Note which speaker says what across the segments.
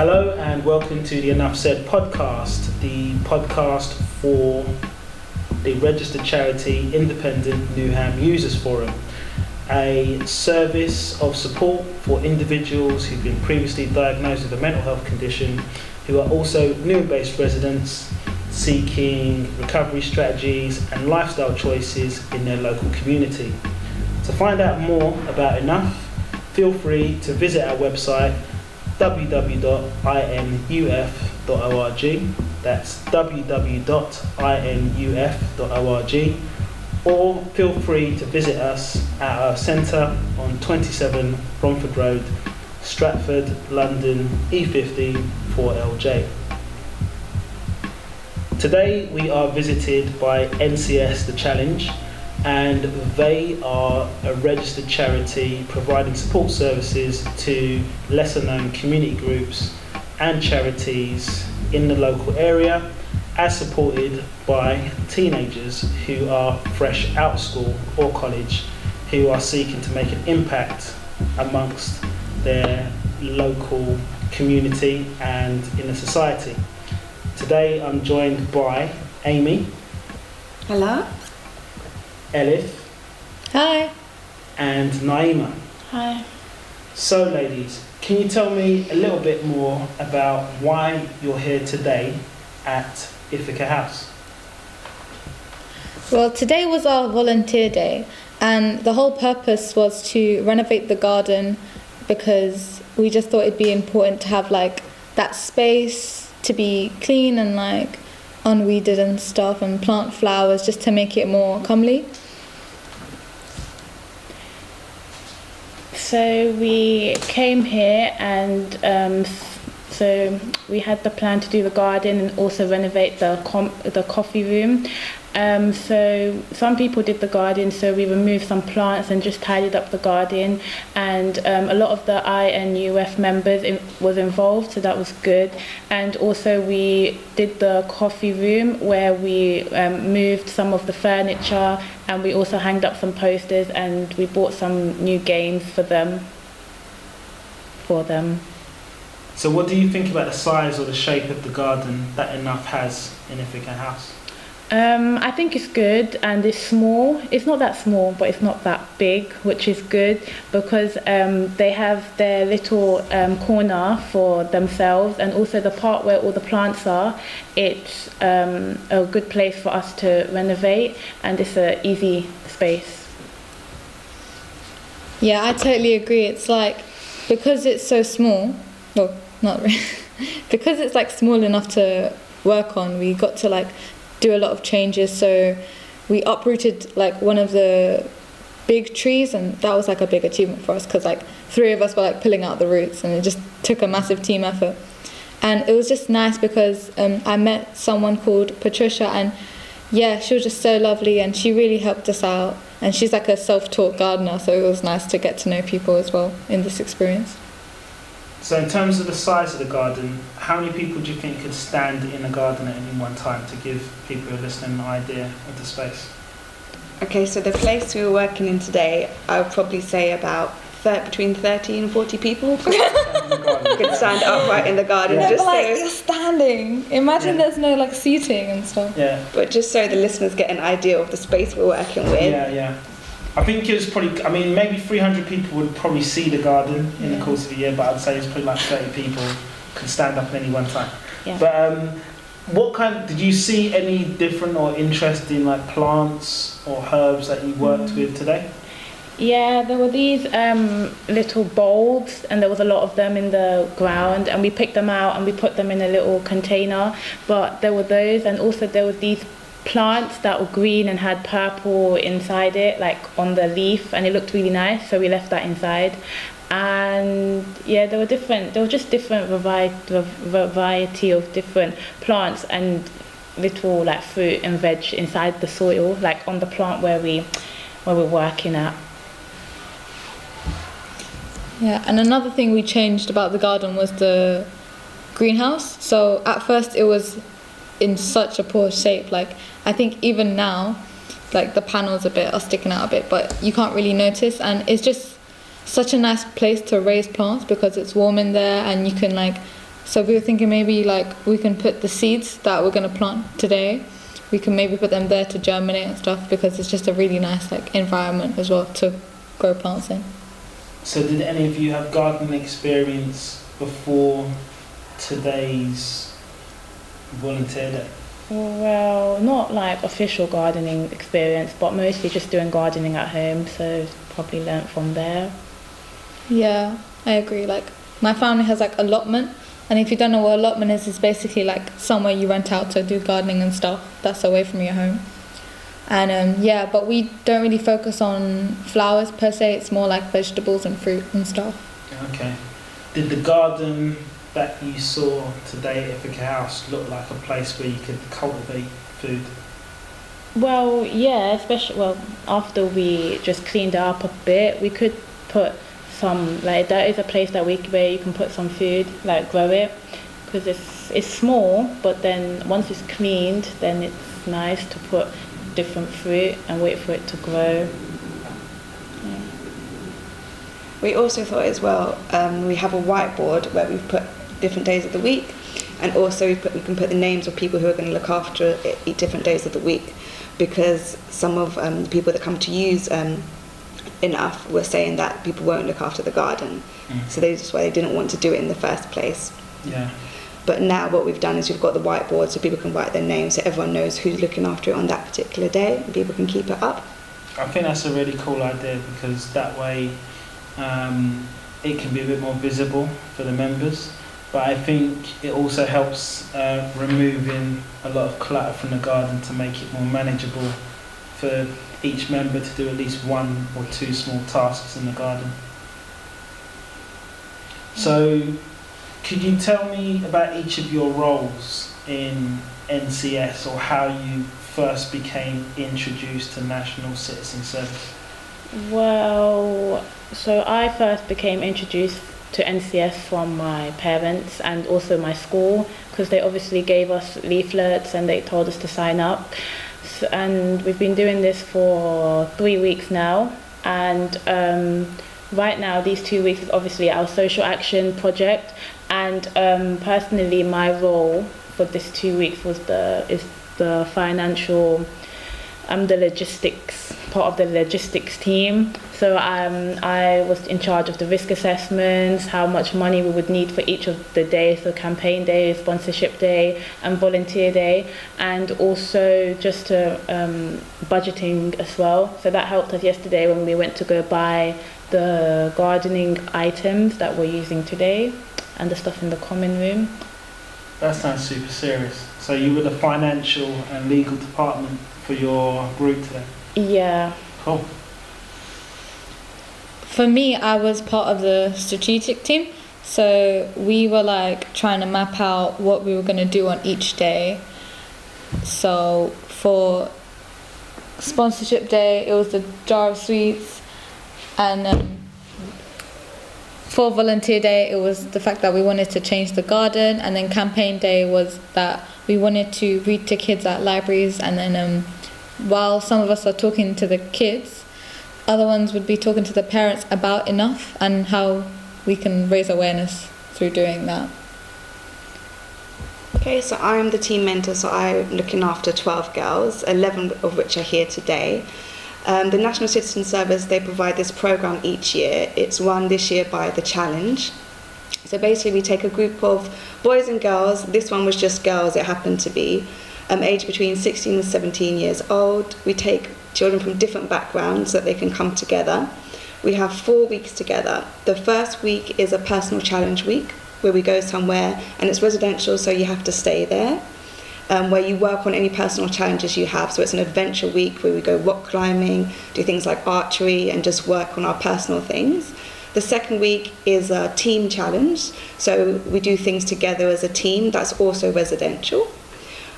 Speaker 1: Hello and welcome to the Enough Said podcast, the podcast for the registered charity Independent Newham Users Forum, a service of support for individuals who've been previously diagnosed with a mental health condition who are also Newham based residents seeking recovery strategies and lifestyle choices in their local community. To find out more about Enough, feel free to visit our website www.inuf.org. That's www.inuf.org. Or feel free to visit us at our centre on 27 Romford Road, Stratford, London, E50 4LJ. Today we are visited by NCS The Challenge and they are a registered charity providing support services to lesser known community groups and charities in the local area as supported by teenagers who are fresh out of school or college who are seeking to make an impact amongst their local community and in the society. Today I'm joined by Amy.
Speaker 2: Hello.
Speaker 1: Elif.
Speaker 3: Hi.
Speaker 1: And Naima.
Speaker 3: Hi.
Speaker 1: So, ladies, can you tell me a little bit more about why you're here today at Ithaca House?
Speaker 3: Well, today was our volunteer day, and the whole purpose was to renovate the garden because we just thought it'd be important to have like that space to be clean and like unweeded and stuff and plant flowers just to make it more comely.
Speaker 4: So we came here and um, so we had the plan to do the garden and also renovate the com- the coffee room. Um, so some people did the garden, so we removed some plants and just tidied up the garden. And um, a lot of the INUF members in, was involved, so that was good. And also we did the coffee room where we um, moved some of the furniture, and we also hanged up some posters, and we bought some new games for them. For them.
Speaker 1: So, what do you think about the size or the shape of the garden that Enough has in Ithaca House?
Speaker 4: Um, I think it's good and it's small. It's not that small, but it's not that big, which is good because um, they have their little um, corner for themselves, and also the part where all the plants are. It's um, a good place for us to renovate, and it's an easy space.
Speaker 3: Yeah, I totally agree. It's like because it's so small. Well, not really. because it's like small enough to work on. We got to like do a lot of changes. So we uprooted like one of the big trees, and that was like a big achievement for us because like three of us were like pulling out the roots, and it just took a massive team effort. And it was just nice because um, I met someone called Patricia, and yeah, she was just so lovely, and she really helped us out. And she's like a self-taught gardener, so it was nice to get to know people as well in this experience.
Speaker 1: So, in terms of the size of the garden, how many people do you think could stand in a garden at any one time to give people who are listening an idea of the space?
Speaker 2: Okay, so the place we were working in today, I would probably say about thir- between 30 and 40 people could stand upright in the garden.
Speaker 3: Yeah,
Speaker 2: just
Speaker 3: but like
Speaker 2: so,
Speaker 3: you're standing. Imagine
Speaker 1: Yeah.
Speaker 3: there's no like seating and stuff.
Speaker 1: Yeah,
Speaker 2: but just so the listeners get an idea of the space we're working with.
Speaker 1: yeah, yeah. I think it was probably, I mean, maybe 300 people would probably see the garden in the course of a year, but I'd say it's probably like 30 people could stand up at any one time.
Speaker 4: Yeah.
Speaker 1: But um, what kind, did you see any different or interesting like plants or herbs that you worked with today?
Speaker 4: Yeah, there were these um, little bulbs, and there was a lot of them in the ground, and we picked them out and we put them in a little container. But there were those, and also there were these plants that were green and had purple inside it, like on the leaf, and it looked really nice. So we left that inside. And yeah, there were different. There were just different variety, of different plants and little like fruit and veg inside the soil, like on the plant where we where we're working at.
Speaker 3: Yeah, and another thing we changed about the garden was the greenhouse. So at first it was in such a poor shape. Like I think even now, like the panels a bit are sticking out a bit, but you can't really notice. And it's just such a nice place to raise plants because it's warm in there and you can like So we were thinking maybe like we can put the seeds that we're gonna plant today. We can maybe put them there to germinate and stuff because it's just a really nice like environment as well to grow plants in.
Speaker 1: So, did any of you have gardening experience before today's volunteer day?
Speaker 4: Well, not like official gardening experience, but mostly just doing gardening at home. So probably learnt from there.
Speaker 3: Yeah, I agree. Like my family has like allotment, and if you don't know what allotment is, it's basically like somewhere you rent out to do gardening and stuff. That's away from your home. And um, yeah, but we don't really focus on flowers per se. It's more like vegetables and fruit and stuff.
Speaker 1: Okay. Did the garden that you saw today at Ithaca House look like a place where you could cultivate food?
Speaker 4: Well, yeah, especially well after we just cleaned it up a bit, we could put some like that is a place that we where you can put some food like grow it because it's it's small, but then once it's cleaned, then it's nice to put different fruit and wait for it to grow. Yeah.
Speaker 2: We also thought as well, um, we have a whiteboard where we've put different days of the week, and also we, put, we can put the names of people who are going to look after it different days of the week, because some of um, the people that come to use um, enough were saying that people won't look after the garden, mm. so that's why they didn't want to do it in the first place.
Speaker 1: Yeah.
Speaker 2: But now what we've done is we've got the whiteboard so people can write their names so everyone knows who's looking after it on that particular day and people can keep it up.
Speaker 1: I think that's a really cool idea because that way um, it can be a bit more visible for the members but I think it also helps uh, removing a lot of clutter from the garden to make it more manageable for each member to do at least one or two small tasks in the garden. So, could you tell me about each of your roles in NCS or how you first became introduced to National Citizen Service?
Speaker 4: Well, so I first became introduced to NCS from my parents and also my school because they obviously gave us leaflets and they told us to sign up. So, and we've been doing this for three weeks now. And um, right now, these two weeks is obviously our social action project. And um, personally, my role for this two weeks was the is the financial I'm the logistics part of the logistics team. So um, I was in charge of the risk assessments, how much money we would need for each of the days, so campaign day, sponsorship day, and volunteer day, and also just to, um, budgeting as well. So that helped us yesterday when we went to go buy the gardening items that we're using today and the stuff in the common room.
Speaker 1: That sounds super serious. So you were the financial and legal department for your group today?
Speaker 4: Yeah.
Speaker 1: Cool.
Speaker 3: For me, I was part of the strategic team. So we were like trying to map out what we were going to do on each day. So for sponsorship day, it was the jar of sweets, and um, for volunteer day, it was the fact that we wanted to change the garden, and then campaign day was that we wanted to read to kids at libraries, and then um, while some of us are talking to the kids, other ones would be talking to the parents about enough and how we can raise awareness through doing that.
Speaker 2: Okay, so I'm the team mentor, so I'm looking after 12 girls, 11 of which are here today. Um, the National Citizen Service, they provide this program each year. It's run this year by The Challenge. So basically, we take a group of boys and girls. This one was just girls, it happened to be, um, aged between 16 and 17 years old. We take children from different backgrounds that they can come together. We have four weeks together. The first week is a personal challenge week where we go somewhere and it's residential, so you have to stay there. Um, where you work on any personal challenges you have. So it's an adventure week where we go rock climbing, do things like archery, and just work on our personal things. The second week is a team challenge, so we do things together as a team, that's also residential.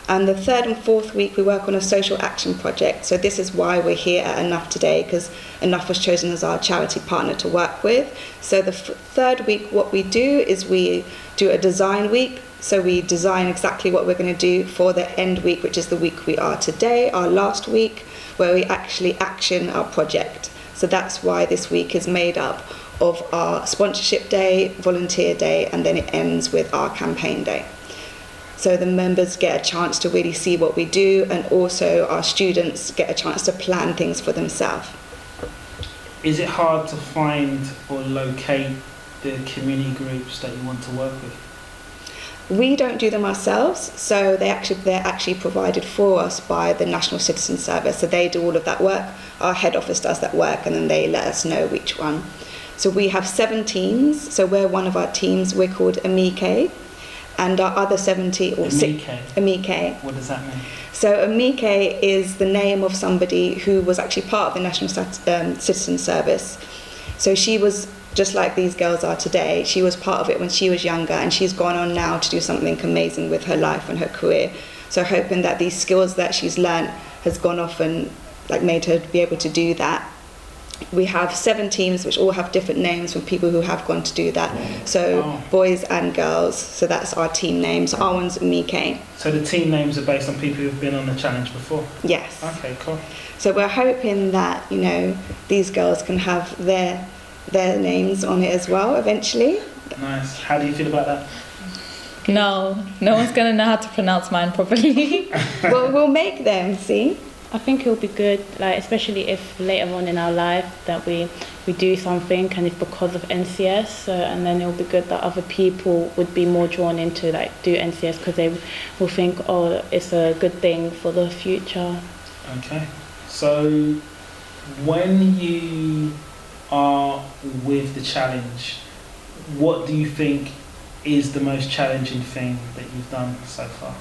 Speaker 2: And the third and fourth week, we work on a social action project. So, this is why we're here at Enough today, because Enough was chosen as our charity partner to work with. So, the f- third week, what we do is we do a design week. So, we design exactly what we're going to do for the end week, which is the week we are today, our last week, where we actually action our project. So, that's why this week is made up of our sponsorship day, volunteer day, and then it ends with our campaign day. So the members get a chance to really see what we do, and also our students get a chance to plan things for themselves.
Speaker 1: Is it hard to find or locate the community groups that you want to work with?
Speaker 2: We don't do them ourselves, so they actually they're actually provided for us by the National Citizen Service. So they do all of that work. Our head office does that work, and then they let us know which one. So we have seven teams. So we're one of our teams. We're called Amike, and our other 70 or six
Speaker 1: Amike. What does that mean?
Speaker 2: So Amike is the name of somebody who was actually part of the National Stat- um, Citizen Service. So she was just like these girls are today. She was part of it when she was younger, and she's gone on now to do something amazing with her life and her career. So hoping that these skills that she's learned has gone off and like made her be able to do that. We have seven teams which all have different names from people who have gone to do that. So
Speaker 1: Oh.
Speaker 2: boys and girls. So that's our team names. Our one's Amike.
Speaker 1: So the team names are based on people who've been on the challenge before.
Speaker 2: Yes.
Speaker 1: Okay, cool.
Speaker 2: So we're hoping that you know these girls can have their their names on it as well eventually.
Speaker 1: Nice. How do you feel about that?
Speaker 3: No, no one's gonna know how to pronounce mine properly.
Speaker 2: well, we'll make them. See,
Speaker 4: I think it'll be good, like especially if later on in our life that we we do something and it's because of NCS, and then it'll be good that other people would be more drawn into like do NCS because they will think, oh, it's a good thing for the future.
Speaker 1: Okay. So when you are with the challenge, what do you think is the most challenging thing that you've done so far?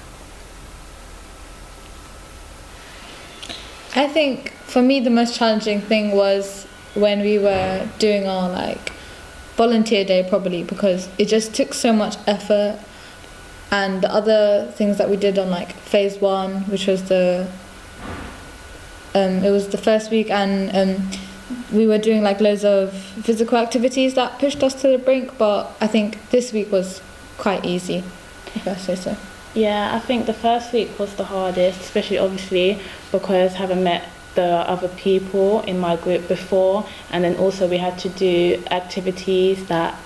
Speaker 3: I think for me the most challenging thing was when we were doing our like volunteer day probably because it just took so much effort. And the other things that we did on like phase one which was the um, it was the first week and um, we were doing like loads of physical activities that pushed us to the brink but I think this week was quite easy if I say so.
Speaker 4: Yeah, I think the first week was the hardest, especially obviously because having met the other people in my group before, and then also we had to do activities that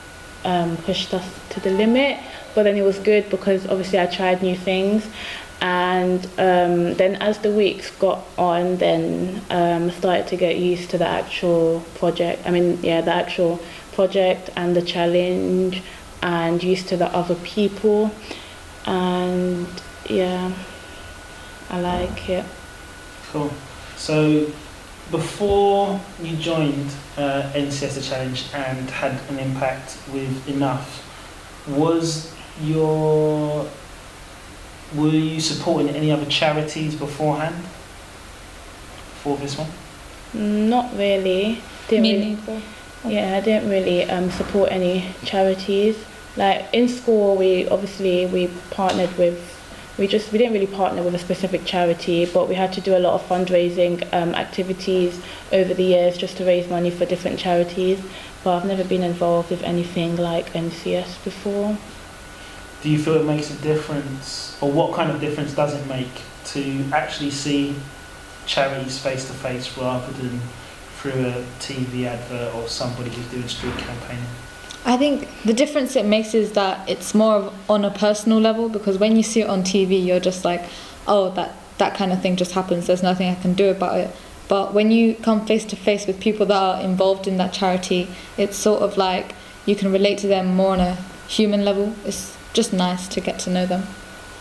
Speaker 4: um, pushed us to the limit. But then it was good because obviously I tried new things, and um, then as the weeks got on, then um, started to get used to the actual project. I mean, yeah, the actual project and the challenge, and used to the other people and yeah, I like it.
Speaker 1: Cool. So before you joined uh, NCS the Challenge and had an impact with Enough, was your were you supporting any other charities beforehand for this one?
Speaker 4: Not really. Didn't
Speaker 3: Me
Speaker 4: really
Speaker 3: neither.
Speaker 4: yeah, I didn't really um, support any charities. Like in school, we obviously we partnered with. We just we didn't really partner with a specific charity, but we had to do a lot of fundraising um, activities over the years just to raise money for different charities. But I've never been involved with anything like NCS before.
Speaker 1: Do you feel it makes a difference, or what kind of difference does it make to actually see charities face to face rather than through a TV advert or somebody who's doing street campaigning?
Speaker 3: I think the difference it makes is that it's more of on a personal level because when you see it on TV, you're just like, oh, that, that kind of thing just happens. There's nothing I can do about it. But when you come face to face with people that are involved in that charity, it's sort of like you can relate to them more on a human level. It's just nice to get to know them.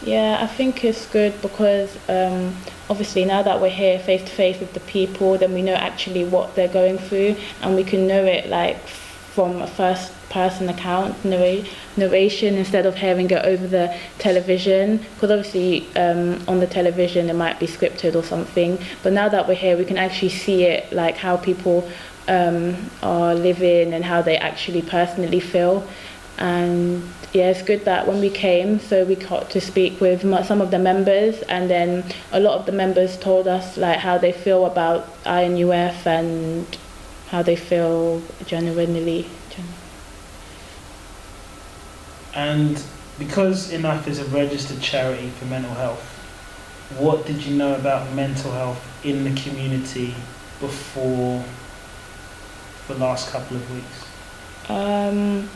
Speaker 4: Yeah, I think it's good because um, obviously now that we're here face to face with the people, then we know actually what they're going through, and we can know it like from a first person account narration instead of hearing it over the television. Because obviously um, on the television it might be scripted or something, but now that we're here, we can actually see it like how people um, are living and how they actually personally feel. And yeah, it's good that when we came, so we got to speak with some of the members, and then a lot of the members told us like how they feel about INUF and how they feel genuinely.
Speaker 1: And because Enough is a registered charity for mental health, what did you know about mental health in the community before the last couple of weeks?
Speaker 4: Um,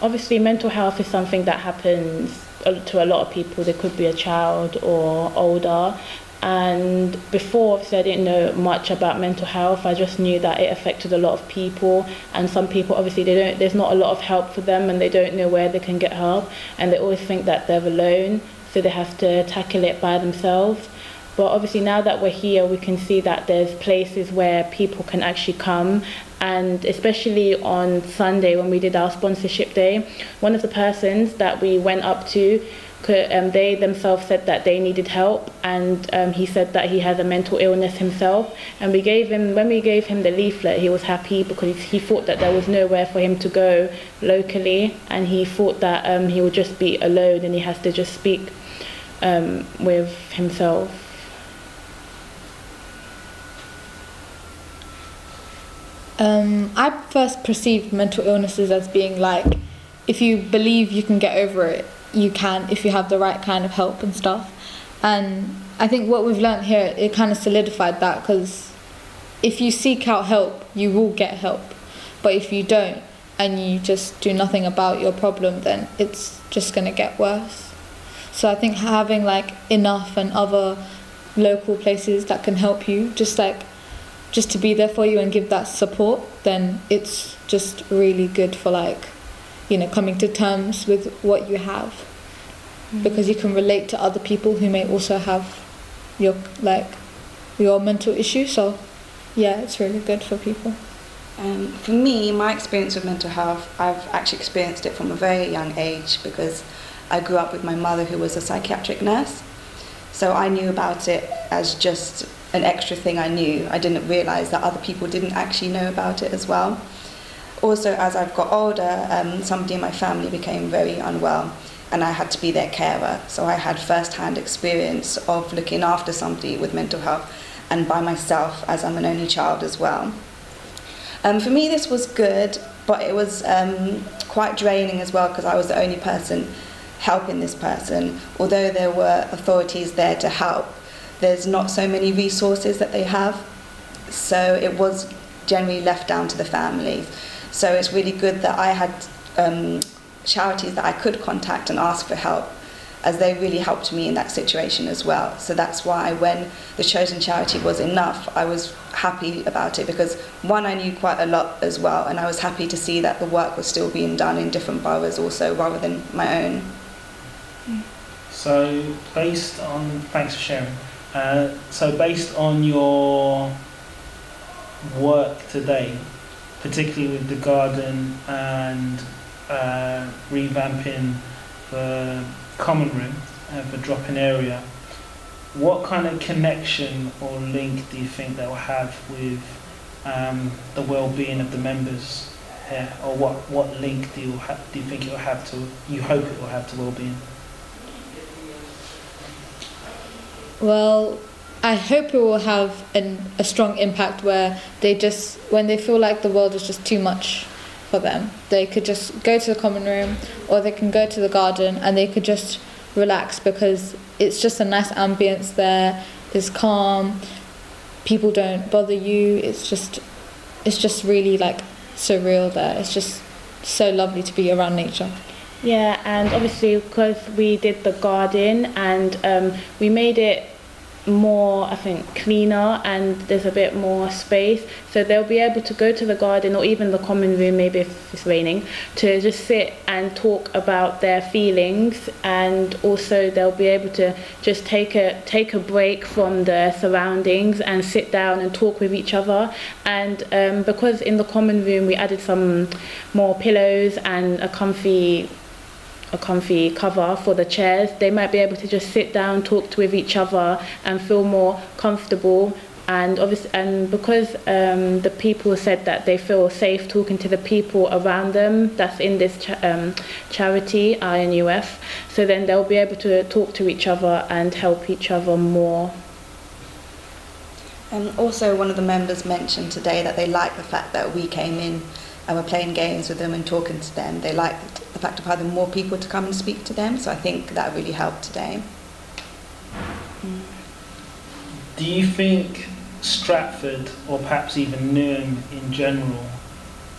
Speaker 4: obviously, mental health is something that happens to a lot of people. There could be a child or older. And before, obviously, I didn't know much about mental health. I just knew that it affected a lot of people, and some people, obviously, they don't. There's not a lot of help for them, and they don't know where they can get help, and they always think that they're alone, so they have to tackle it by themselves. But obviously, now that we're here, we can see that there's places where people can actually come. And especially on Sunday, when we did our sponsorship day, one of the persons that we went up to, um, they themselves said that they needed help, and um, he said that he has a mental illness himself. And we gave him, when we gave him the leaflet, he was happy because he thought that there was nowhere for him to go locally, and he thought that um, he would just be alone and he has to just speak um, with himself.
Speaker 3: Um, I first perceived mental illnesses as being like, if you believe you can get over it, you can if you have the right kind of help and stuff. And I think what we've learned here, it kind of solidified that because if you seek out help, you will get help. But if you don't and you just do nothing about your problem, then it's just going to get worse. So I think having like enough and other local places that can help you, just like just to be there for you and give that support, then it's just really good for like, you know, coming to terms with what you have. Mm-hmm. Because you can relate to other people who may also have your like your mental issue. So yeah, it's really good for people.
Speaker 2: Um, for me, my experience with mental health, I've actually experienced it from a very young age because I grew up with my mother who was a psychiatric nurse. So I knew about it as just an extra thing I knew. I didn't realise that other people didn't actually know about it as well. Also, as I've got older, um, somebody in my family became very unwell and I had to be their carer. So I had first hand experience of looking after somebody with mental health and by myself as I'm an only child as well. Um, for me, this was good, but it was um, quite draining as well because I was the only person helping this person. Although there were authorities there to help, there's not so many resources that they have. So it was generally left down to the families. So it's really good that I had um, charities that I could contact and ask for help, as they really helped me in that situation as well. So that's why when the chosen charity was enough, I was happy about it because one, I knew quite a lot as well, and I was happy to see that the work was still being done in different boroughs also rather than my own.
Speaker 1: So, based on, thanks for sharing. Uh, so based on your work today, particularly with the garden and uh, revamping the common room, uh, the drop-in area, what kind of connection or link do you think that will have with um, the well-being of the members here, or what, what link do you ha- do you think it will have to? You hope it will have to well-being.
Speaker 3: Well, I hope it will have an, a strong impact where they just, when they feel like the world is just too much for them, they could just go to the common room or they can go to the garden and they could just relax because it's just a nice ambience there. It's calm. People don't bother you. It's just, it's just really like surreal there. It's just so lovely to be around nature.
Speaker 4: Yeah, and obviously because we did the garden and um, we made it more, I think, cleaner and there's a bit more space. So they'll be able to go to the garden or even the common room, maybe if it's raining, to just sit and talk about their feelings. And also they'll be able to just take a take a break from the surroundings and sit down and talk with each other. And um, because in the common room we added some more pillows and a comfy a comfy cover for the chairs, they might be able to just sit down, talk to with each other, and feel more comfortable. And obviously, and because um, the people said that they feel safe talking to the people around them, that's in this cha- um, charity INUF. So then they'll be able to talk to each other and help each other more.
Speaker 2: And also, one of the members mentioned today that they like the fact that we came in and we're playing games with them and talking to them. They liked the fact of having more people to come and speak to them. So I think that really helped today.
Speaker 1: Do you think Stratford, or perhaps even Newham in general,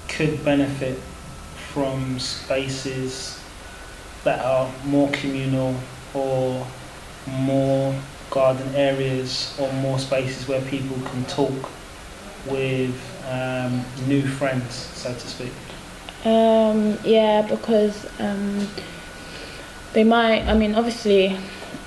Speaker 1: could benefit from spaces that are more communal or more garden areas or more spaces where people can talk with um, new friends, so to speak?
Speaker 4: Um, yeah, because um, they might. I mean, obviously,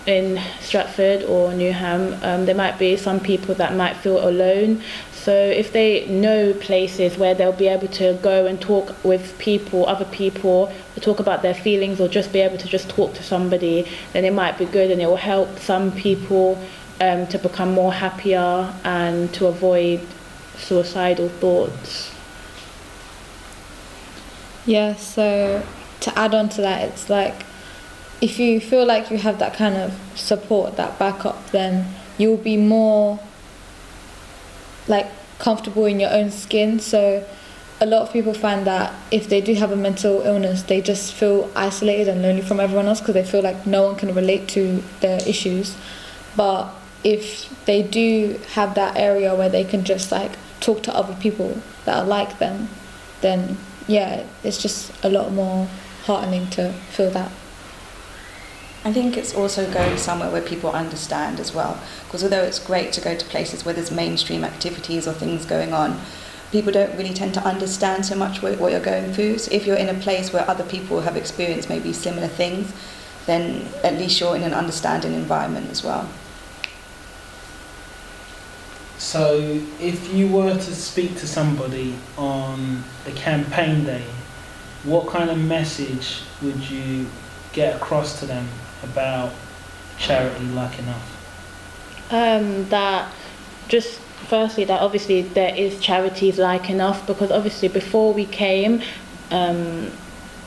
Speaker 4: in Stratford or Newham, um, there might be some people that might feel alone. So if they know places where they'll be able to go and talk with people, other people, talk about their feelings, or just be able to just talk to somebody, then it might be good, and it will help some people um, to become more happier and to avoid suicidal thoughts.
Speaker 3: Yeah, so to add on to that, it's like if you feel like you have that kind of support, that backup, then you'll be more like comfortable in your own skin. So a lot of people find that if they do have a mental illness, they just feel isolated and lonely from everyone else because they feel like no one can relate to their issues. But if they do have that area where they can just like talk to other people that are like them, then yeah, it's just a lot more heartening to feel that.
Speaker 2: I think it's also going somewhere where people understand as well. Because although it's great to go to places where there's mainstream activities or things going on, people don't really tend to understand so much what, what you're going through. So if you're in a place where other people have experienced maybe similar things, then at least you're in an understanding environment as well.
Speaker 1: So, if you were to speak to somebody on the campaign day, what kind of message would you get across to them about charity like enough?
Speaker 4: Um, that just firstly that obviously there is charities like enough because obviously before we came um,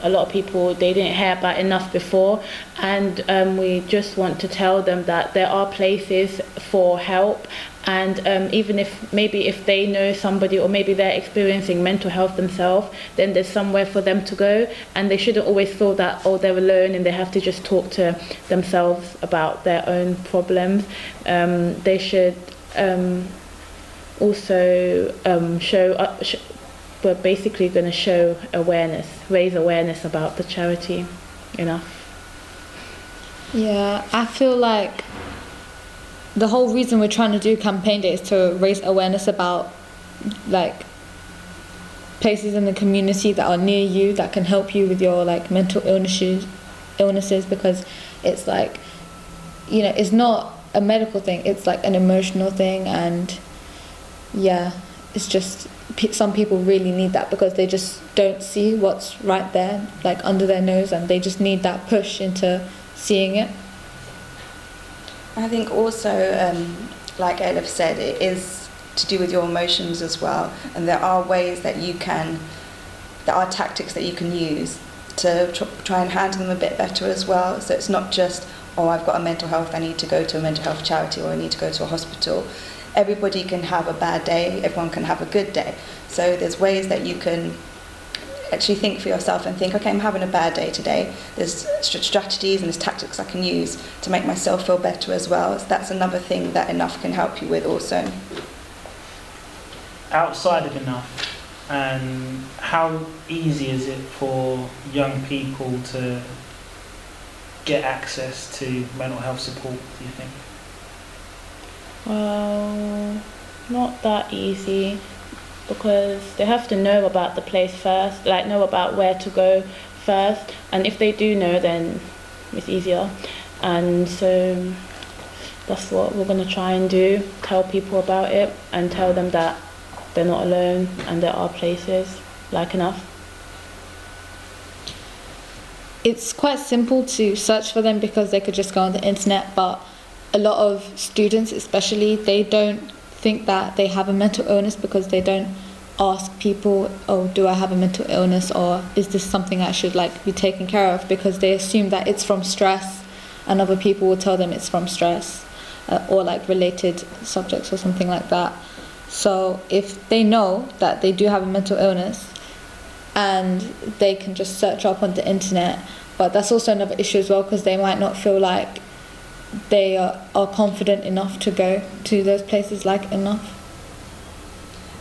Speaker 4: a lot of people they didn't hear about enough before and um, we just want to tell them that there are places for help and um, even if maybe if they know somebody or maybe they're experiencing mental health themselves then there's somewhere for them to go. And they shouldn't always feel that oh they're alone and they have to just talk to themselves about their own problems. Um, they should um, also um, show uh, sh- we're basically going to show awareness raise awareness about the charity. Enough.
Speaker 3: Yeah, I feel like the whole reason we're trying to do campaign day is to raise awareness about like places in the community that are near you that can help you with your like mental illnesses illnesses because it's like you know it's not a medical thing it's like an emotional thing and yeah it's just some people really need that because they just don't see what's right there like under their nose and they just need that push into seeing it
Speaker 2: I think also, um, like Elif said, it is to do with your emotions as well. And there are ways that you can, there are tactics that you can use to tr- try and handle them a bit better as well. So it's not just, oh, I've got a mental health, I need to go to a mental health charity or I need to go to a hospital. Everybody can have a bad day, everyone can have a good day. So there's ways that you can actually think for yourself and think, okay, I'm having a bad day today. There's st- strategies and there's tactics I can use to make myself feel better as well. So that's another thing that Enough can help you with also.
Speaker 1: Outside of enough, and how easy is it for young people to get access to mental health support, do you think?
Speaker 4: Well, not that easy because they have to know about the place first, like know about where to go first, and if they do know, then it's easier. And so that's what we're going to try and do tell people about it and tell them that they're not alone and there are places like enough.
Speaker 3: it's quite simple to search for them because they could just go on the internet but a lot of students especially they don't think that they have a mental illness because they don't ask people oh do i have a mental illness or is this something i should like be taken care of because they assume that it's from stress and other people will tell them it's from stress uh, or like related subjects or something like that so if they know that they do have a mental illness and they can just search up on the internet. But that's also another issue as well because they might not feel like they are, are confident enough to go to those places like enough.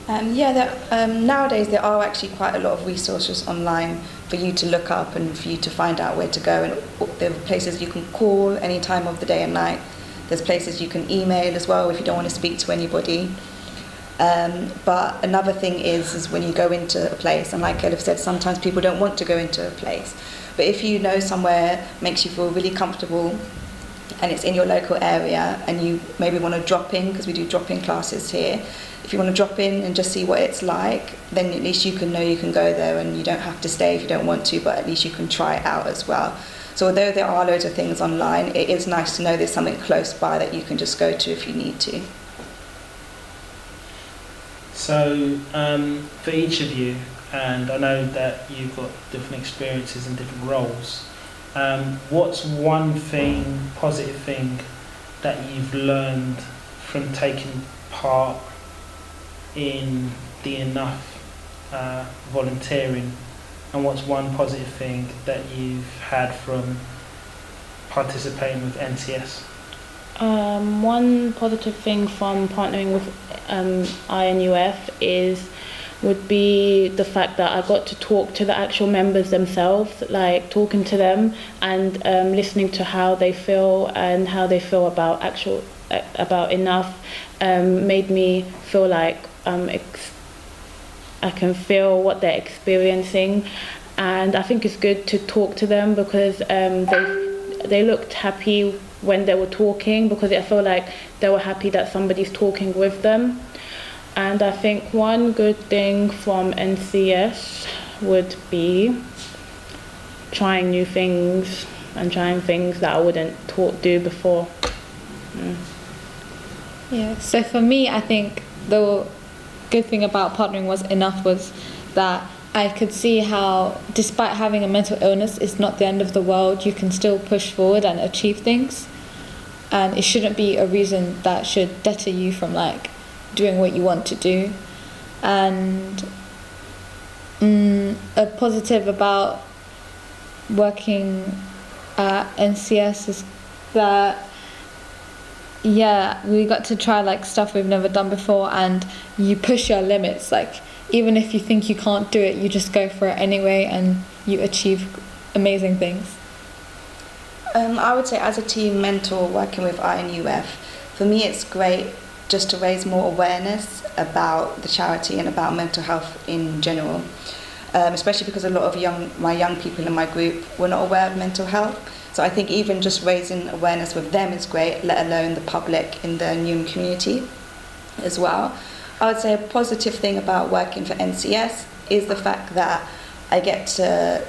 Speaker 2: Um, yeah, there, um, nowadays there are actually quite a lot of resources online for you to look up and for you to find out where to go. And there are places you can call any time of the day and night. There's places you can email as well if you don't want to speak to anybody. Um, but another thing is, is when you go into a place, and like Elif said, sometimes people don't want to go into a place. But if you know somewhere makes you feel really comfortable and it's in your local area and you maybe want to drop in, because we do drop in classes here, if you want to drop in and just see what it's like, then at least you can know you can go there and you don't have to stay if you don't want to, but at least you can try it out as well. So although there are loads of things online, it is nice to know there's something close by that you can just go to if you need to.
Speaker 1: So, um, for each of you, and I know that you've got different experiences and different roles, um, what's one thing, positive thing, that you've learned from taking part in the Enough uh, volunteering? And what's one positive thing that you've had from participating with NCS?
Speaker 4: Um, one positive thing from partnering with um, INUF is would be the fact that I got to talk to the actual members themselves, like talking to them and um, listening to how they feel and how they feel about actual uh, about enough um, made me feel like um, ex- I can feel what they're experiencing, and I think it's good to talk to them because um, they they looked happy when they were talking because I feel like they were happy that somebody's talking with them. And I think one good thing from NCS would be trying new things and trying things that I wouldn't taught do before. Mm.
Speaker 3: Yeah. So for me, I think the good thing about partnering was enough was that I could see how, despite having a mental illness, it's not the end of the world. You can still push forward and achieve things, and it shouldn't be a reason that should deter you from like doing what you want to do. And mm, a positive about working at NCS is that yeah, we got to try like stuff we've never done before, and you push your limits. Like even if you think you can't do it, you just go for it anyway, and you achieve amazing things.
Speaker 2: Um, I would say as a team mentor working with INUF, for me it's great just to raise more awareness about the charity and about mental health in general. Um, especially because a lot of young my young people in my group were not aware of mental health. So I think even just raising awareness with them is great, let alone the public in the Newham community as well. I would say a positive thing about working for NCS is the fact that I get to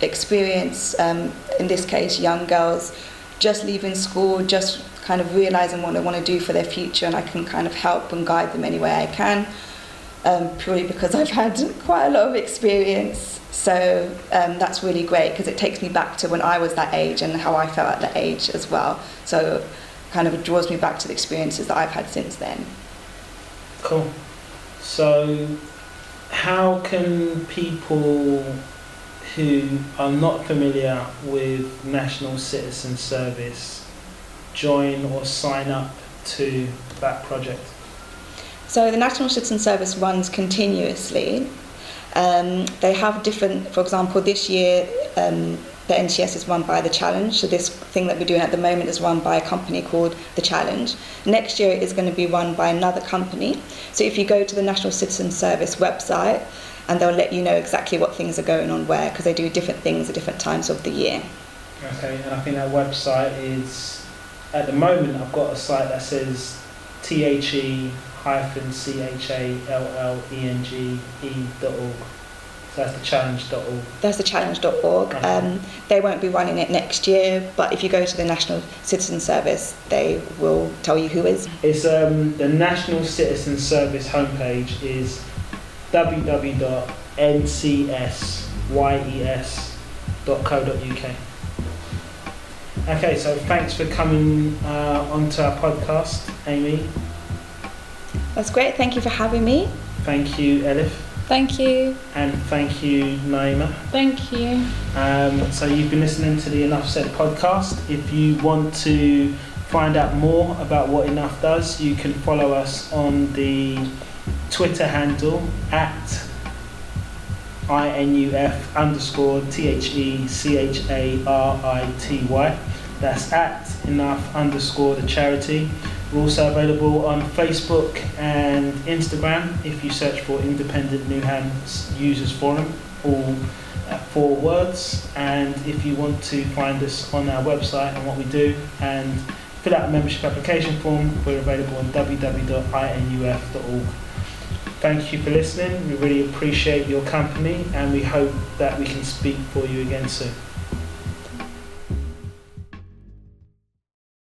Speaker 2: experience, um, in this case, young girls just leaving school, just kind of realizing what they want to do for their future, and I can kind of help and guide them any way I can, um, purely because I've had quite a lot of experience so um, that's really great because it takes me back to when I was that age and how I felt at that age as well. So kind of draws me back to the experiences that I've had since then.
Speaker 1: Cool. So, how can people who are not familiar with National Citizen Service join or sign up to that project?
Speaker 2: So, the National Citizen Service runs continuously um, they have different, for example, this year um, the NCS is run by The Challenge. So this thing that we're doing at the moment is run by a company called The Challenge. Next year it is going to be run by another company. So if you go to the National Citizen Service website, and they'll let you know exactly what things are going on where, because they do different things at different times of the year.
Speaker 1: Okay, and I think that website is, at the moment, I've got a site that says THE hyphen C H A L L E N G E dot org. So that's the challenge.org.
Speaker 2: That's the challenge.org.
Speaker 1: Okay.
Speaker 2: Um, they won't be running it next year, but if you go to the National Citizen Service, they will tell you who is.
Speaker 1: It's um, the National Citizen Service homepage is www.ncsYes.co.uk. Okay, so thanks for coming uh, onto our podcast, Amy.
Speaker 2: That's great. Thank you for having me.
Speaker 1: Thank you, Elif.
Speaker 3: Thank you.
Speaker 1: And thank you, Naima.
Speaker 4: Thank you.
Speaker 1: Um, so you've been listening to the Enough Said podcast. If you want to find out more about what Enough does, you can follow us on the Twitter handle at INUF underscore T H E C H A R I T Y. That's at enough underscore the charity. We're also available on Facebook and Instagram if you search for Independent Newhams Users Forum, all four words. And if you want to find us on our website and what we do and fill out a membership application form, we're available on www.inuf.org. Thank you for listening. We really appreciate your company and we hope that we can speak for you again soon.